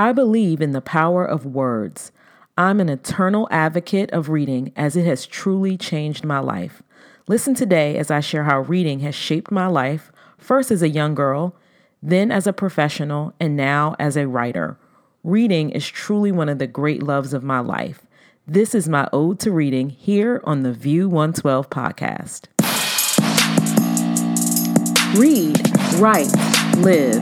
I believe in the power of words. I'm an eternal advocate of reading as it has truly changed my life. Listen today as I share how reading has shaped my life, first as a young girl, then as a professional, and now as a writer. Reading is truly one of the great loves of my life. This is my ode to reading here on the View 112 podcast. Read, write, live.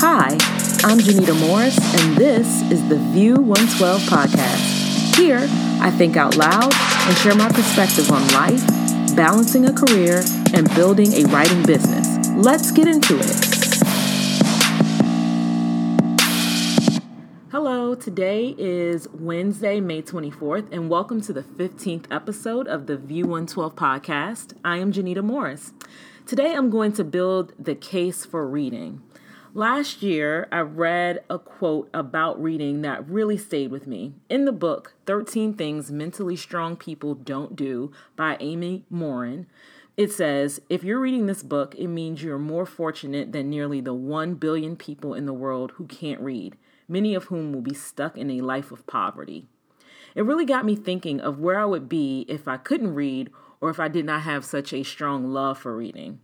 Hi, I'm Janita Morris, and this is the View 112 podcast. Here, I think out loud and share my perspective on life, balancing a career, and building a writing business. Let's get into it. Hello, today is Wednesday, May 24th, and welcome to the 15th episode of the View 112 podcast. I am Janita Morris. Today I'm going to build the case for reading. Last year, I read a quote about reading that really stayed with me. In the book, 13 Things Mentally Strong People Don't Do by Amy Morin, it says, If you're reading this book, it means you're more fortunate than nearly the 1 billion people in the world who can't read, many of whom will be stuck in a life of poverty. It really got me thinking of where I would be if I couldn't read or if I did not have such a strong love for reading.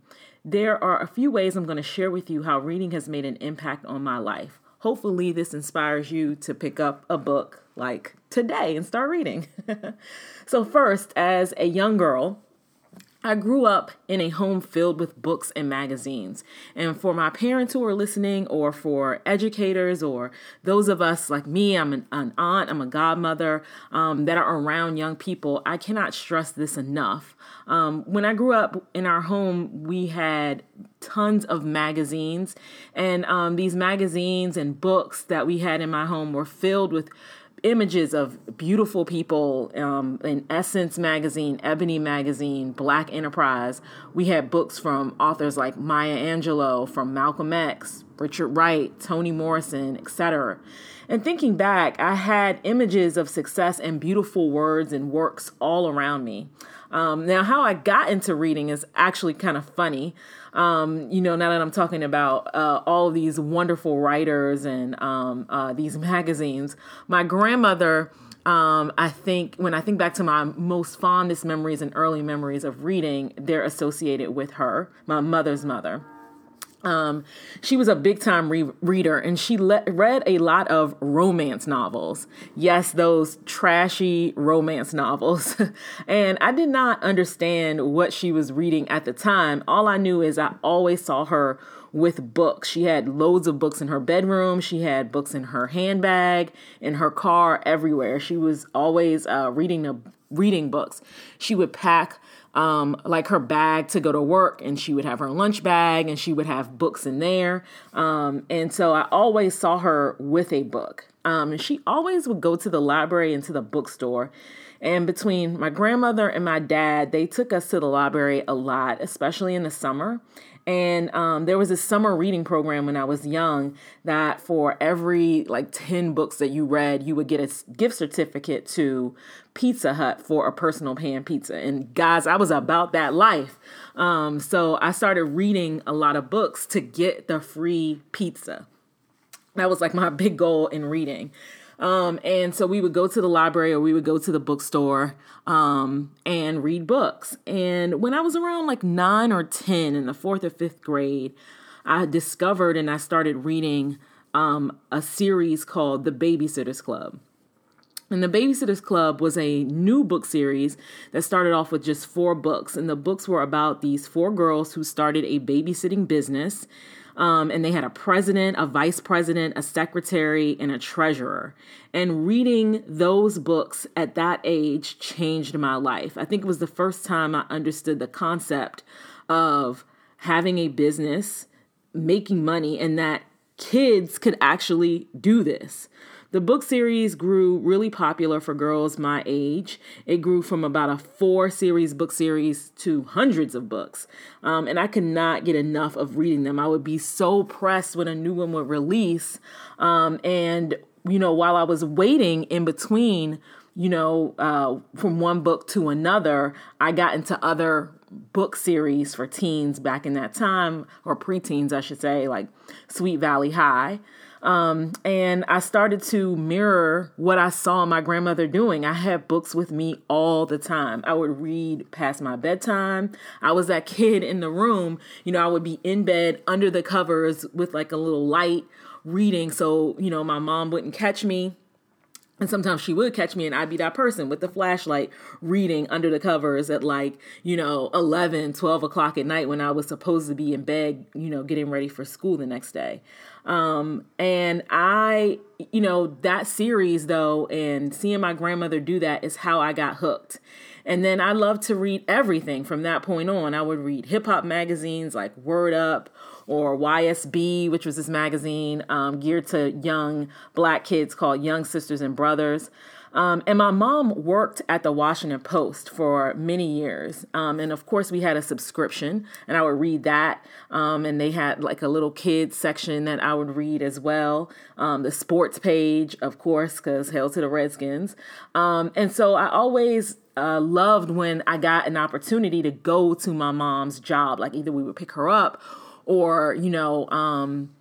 There are a few ways I'm going to share with you how reading has made an impact on my life. Hopefully, this inspires you to pick up a book like today and start reading. so, first, as a young girl, I grew up in a home filled with books and magazines. And for my parents who are listening, or for educators, or those of us like me, I'm an, an aunt, I'm a godmother um, that are around young people, I cannot stress this enough. Um, when I grew up in our home, we had tons of magazines, and um, these magazines and books that we had in my home were filled with images of beautiful people um, in Essence magazine, Ebony magazine, Black Enterprise. We had books from authors like Maya Angelou, from Malcolm X, Richard Wright, Toni Morrison, etc. And thinking back, I had images of success and beautiful words and works all around me. Um, now, how I got into reading is actually kind of funny. Um, you know, now that I'm talking about uh, all these wonderful writers and um, uh, these magazines, my grandmother. Um, I think when I think back to my most fondest memories and early memories of reading, they're associated with her, my mother's mother. Um, she was a big time re- reader and she le- read a lot of romance novels. Yes, those trashy romance novels. and I did not understand what she was reading at the time. All I knew is I always saw her with books. She had loads of books in her bedroom, she had books in her handbag, in her car, everywhere. She was always uh, reading the reading books. She would pack um, like her bag to go to work, and she would have her lunch bag, and she would have books in there. Um, and so I always saw her with a book. Um, and she always would go to the library and to the bookstore. And between my grandmother and my dad, they took us to the library a lot, especially in the summer. And um, there was a summer reading program when I was young that for every like 10 books that you read, you would get a gift certificate to Pizza Hut for a personal pan pizza. And guys, I was about that life. Um, so I started reading a lot of books to get the free pizza. That was like my big goal in reading. Um, and so we would go to the library or we would go to the bookstore um, and read books. And when I was around like nine or 10 in the fourth or fifth grade, I discovered and I started reading um, a series called The Babysitter's Club. And the Babysitter's Club was a new book series that started off with just four books. And the books were about these four girls who started a babysitting business. Um, and they had a president, a vice president, a secretary, and a treasurer. And reading those books at that age changed my life. I think it was the first time I understood the concept of having a business, making money, and that kids could actually do this. The book series grew really popular for girls my age. It grew from about a four series book series to hundreds of books. Um, and I could not get enough of reading them. I would be so pressed when a new one would release. Um, and, you know, while I was waiting in between, you know, uh, from one book to another, I got into other book series for teens back in that time, or preteens, I should say, like Sweet Valley High. Um, and I started to mirror what I saw my grandmother doing. I had books with me all the time. I would read past my bedtime. I was that kid in the room, you know, I would be in bed under the covers with like a little light reading so, you know, my mom wouldn't catch me and sometimes she would catch me and I'd be that person with the flashlight reading under the covers at like, you know, 11, 12 o'clock at night when I was supposed to be in bed, you know, getting ready for school the next day. Um, and I, you know, that series though, and seeing my grandmother do that is how I got hooked. And then I love to read everything from that point on. I would read hip hop magazines like Word Up or YSB, which was this magazine um, geared to young black kids called Young Sisters and Brothers. Um, and my mom worked at the Washington Post for many years. Um, and of course, we had a subscription, and I would read that. Um, and they had like a little kids section that I would read as well. Um, the sports page, of course, because hell to the Redskins. Um, and so I always uh, loved when I got an opportunity to go to my mom's job. Like either we would pick her up or, you know, um,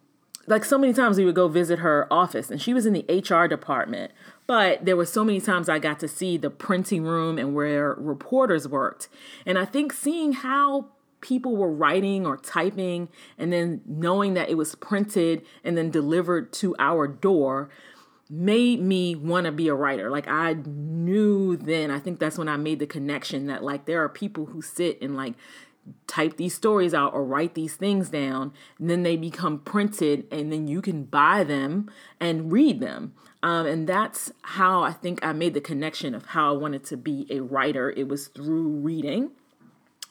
like so many times we would go visit her office and she was in the HR department. But there were so many times I got to see the printing room and where reporters worked. And I think seeing how people were writing or typing and then knowing that it was printed and then delivered to our door made me want to be a writer. Like I knew then, I think that's when I made the connection that like there are people who sit and like type these stories out or write these things down and then they become printed and then you can buy them and read them. Um, and that's how i think i made the connection of how i wanted to be a writer. It was through reading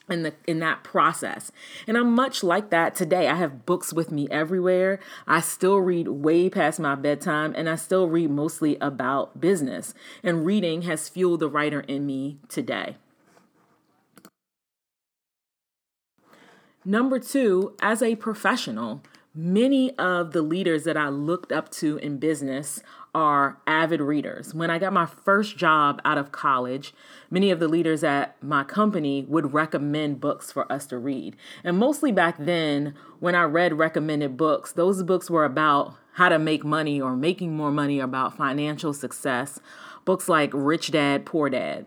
in the in that process. And i'm much like that today. I have books with me everywhere. I still read way past my bedtime and i still read mostly about business. And reading has fueled the writer in me today Number two, as a professional, many of the leaders that I looked up to in business are avid readers. When I got my first job out of college, many of the leaders at my company would recommend books for us to read. And mostly back then, when I read recommended books, those books were about how to make money or making more money, about financial success. Books like Rich Dad, Poor Dad.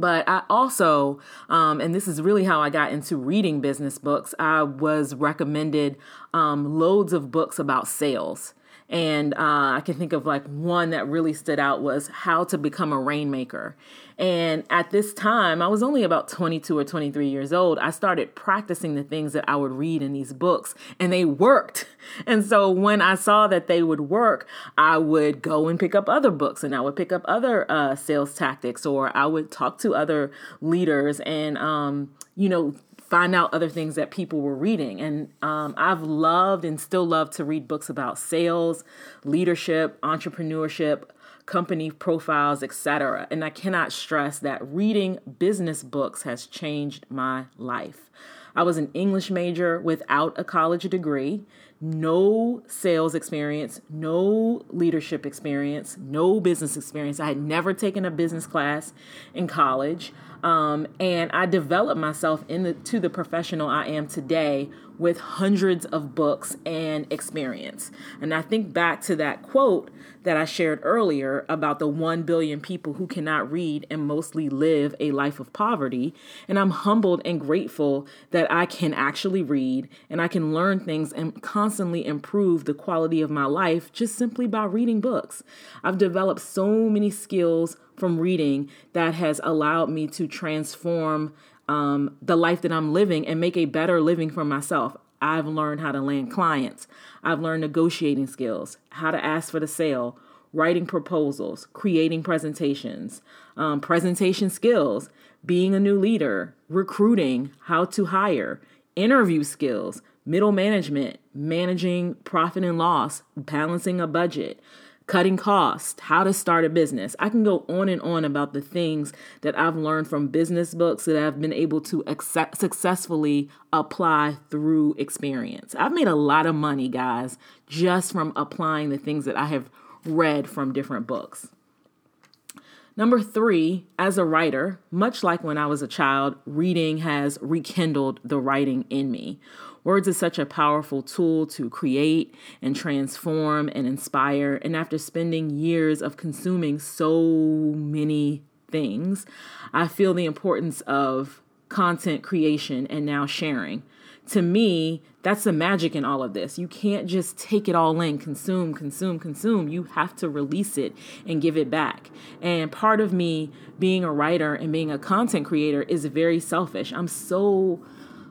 But I also, um, and this is really how I got into reading business books, I was recommended um, loads of books about sales. And uh, I can think of like one that really stood out was How to Become a Rainmaker. And at this time, I was only about 22 or 23 years old. I started practicing the things that I would read in these books, and they worked. And so when I saw that they would work, I would go and pick up other books and I would pick up other uh, sales tactics, or I would talk to other leaders and, um, you know, find out other things that people were reading. And um, I've loved and still love to read books about sales, leadership, entrepreneurship, company profiles, etc. And I cannot stress that reading business books has changed my life. I was an English major without a college degree, no sales experience, no leadership experience, no business experience. I had never taken a business class in college. Um, and I developed myself into the professional I am today with hundreds of books and experience. And I think back to that quote that I shared earlier about the 1 billion people who cannot read and mostly live a life of poverty. And I'm humbled and grateful that I can actually read and I can learn things and constantly improve the quality of my life just simply by reading books. I've developed so many skills from reading that has allowed me to transform um, the life that I'm living and make a better living for myself. I've learned how to land clients. I've learned negotiating skills, how to ask for the sale, writing proposals, creating presentations, um, presentation skills, being a new leader, recruiting, how to hire, interview skills, middle management, managing profit and loss, balancing a budget, cutting costs, how to start a business. I can go on and on about the things that I've learned from business books that I've been able to accept, successfully apply through experience. I've made a lot of money, guys, just from applying the things that I have read from different books. Number three, as a writer, much like when I was a child, reading has rekindled the writing in me. Words is such a powerful tool to create and transform and inspire. And after spending years of consuming so many things, I feel the importance of content creation and now sharing. To me, that's the magic in all of this. You can't just take it all in, consume, consume, consume. You have to release it and give it back. And part of me being a writer and being a content creator is very selfish. I'm so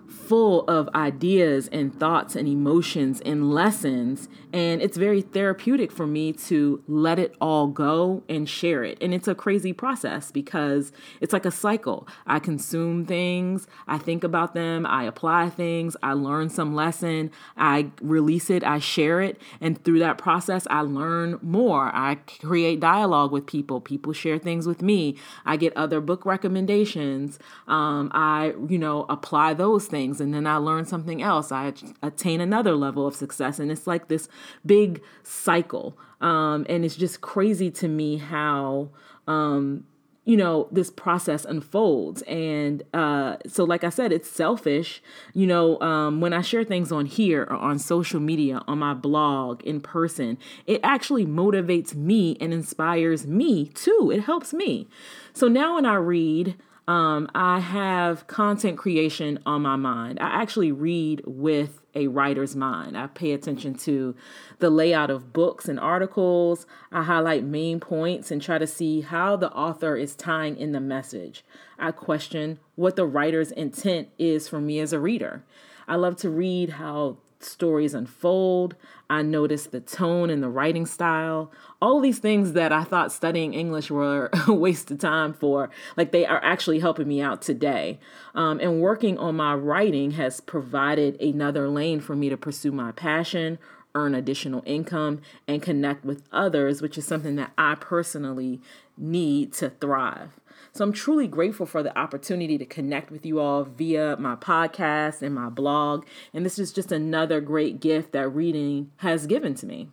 full of ideas and thoughts and emotions and lessons. And it's very therapeutic for me to let it all go and share it. And it's a crazy process because it's like a cycle. I consume things, I think about them, I apply things, I learn some lesson, I release it, I share it. And through that process, I learn more. I create dialogue with people, people share things with me, I get other book recommendations. Um, I, you know, apply those things and then I learn something else. I attain another level of success. And it's like this big cycle. Um, and it's just crazy to me how. Um, you know this process unfolds and uh, so like i said it's selfish you know um, when i share things on here or on social media on my blog in person it actually motivates me and inspires me too it helps me so now when i read um, I have content creation on my mind. I actually read with a writer's mind. I pay attention to the layout of books and articles. I highlight main points and try to see how the author is tying in the message. I question what the writer's intent is for me as a reader. I love to read how stories unfold. I notice the tone and the writing style. All these things that I thought studying English were a waste of time for, like they are actually helping me out today. Um, and working on my writing has provided another lane for me to pursue my passion, earn additional income, and connect with others, which is something that I personally need to thrive. So I'm truly grateful for the opportunity to connect with you all via my podcast and my blog. And this is just another great gift that reading has given to me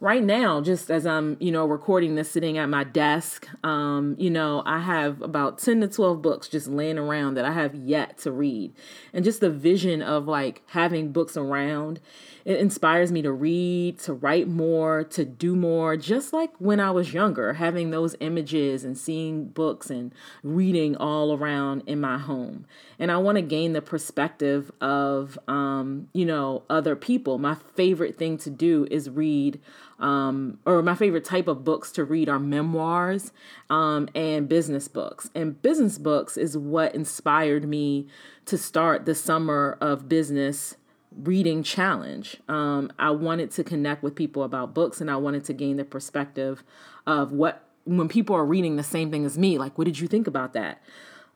right now, just as I'm, you know, recording this sitting at my desk, um, you know, I have about 10 to 12 books just laying around that I have yet to read. And just the vision of like having books around it inspires me to read, to write more, to do more, just like when I was younger, having those images and seeing books and reading all around in my home. And I want to gain the perspective of, um, you know, other people. My favorite thing to do is read um, or my favorite type of books to read are memoirs um, and business books. And business books is what inspired me to start the summer of business reading challenge. Um, I wanted to connect with people about books and I wanted to gain the perspective of what, when people are reading the same thing as me, like, what did you think about that?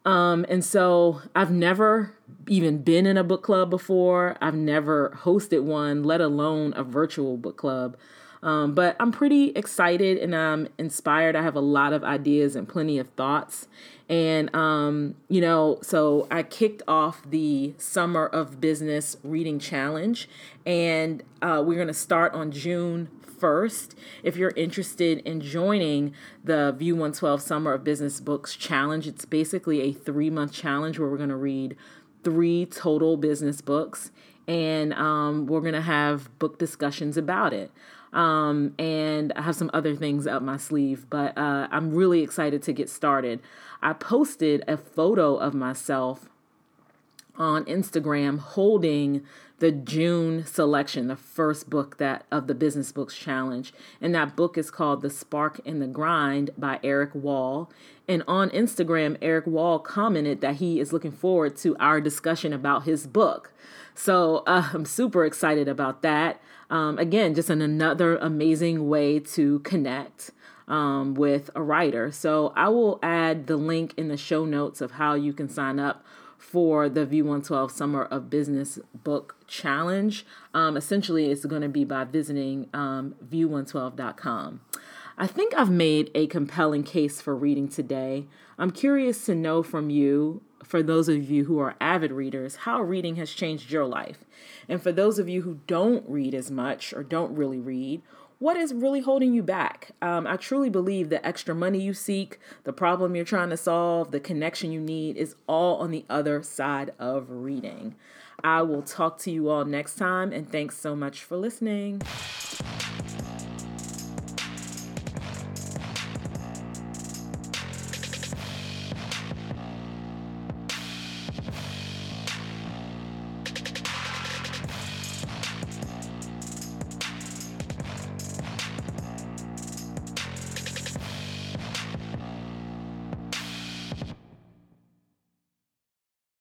Um, and so I've never even been in a book club before. I've never hosted one, let alone a virtual book club. Um, but I'm pretty excited and I'm inspired. I have a lot of ideas and plenty of thoughts. And, um, you know, so I kicked off the Summer of Business Reading Challenge, and uh, we're going to start on June 1st. If you're interested in joining the View 112 Summer of Business Books Challenge, it's basically a three month challenge where we're going to read three total business books and um, we're going to have book discussions about it. Um, and I have some other things up my sleeve, but uh, I'm really excited to get started. I posted a photo of myself on Instagram holding the June selection, the first book that of the Business Books Challenge. And that book is called The Spark and the Grind by Erik Wahl. And on Instagram, Erik Wahl commented that he is looking forward to our discussion about his book. So uh, I'm super excited about that. Um, again, just an, another amazing way to connect um, with a writer. So I will add the link in the show notes of how you can sign up for the View 112 Summer of Business Book Challenge. Um, essentially, it's going to be by visiting um, view112.com. I think I've made a compelling case for reading today. I'm curious to know from you, for those of you who are avid readers, how reading has changed your life. And for those of you who don't read as much or don't really read, what is really holding you back? Um, I truly believe the extra money you seek, the problem you're trying to solve, the connection you need is all on the other side of reading. I will talk to you all next time, and thanks so much for listening.